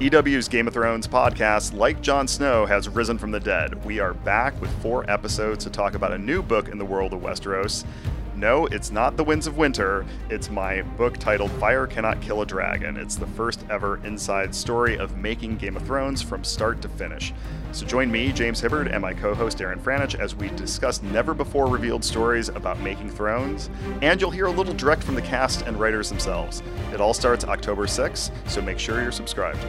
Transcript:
EW's Game of Thrones podcast, like Jon Snow, has risen from the dead. We are back with four episodes to talk about a new book in the world of Westeros. No, it's not The Winds of Winter. It's my book titled Fire Cannot Kill a Dragon. It's the first ever inside story of making Game of Thrones from start to finish. So join me, James Hibbard, and my co host Darren Franich as we discuss never before revealed stories about making thrones. And you'll hear a little direct from the cast and writers themselves. It all starts October 6th, so make sure you're subscribed.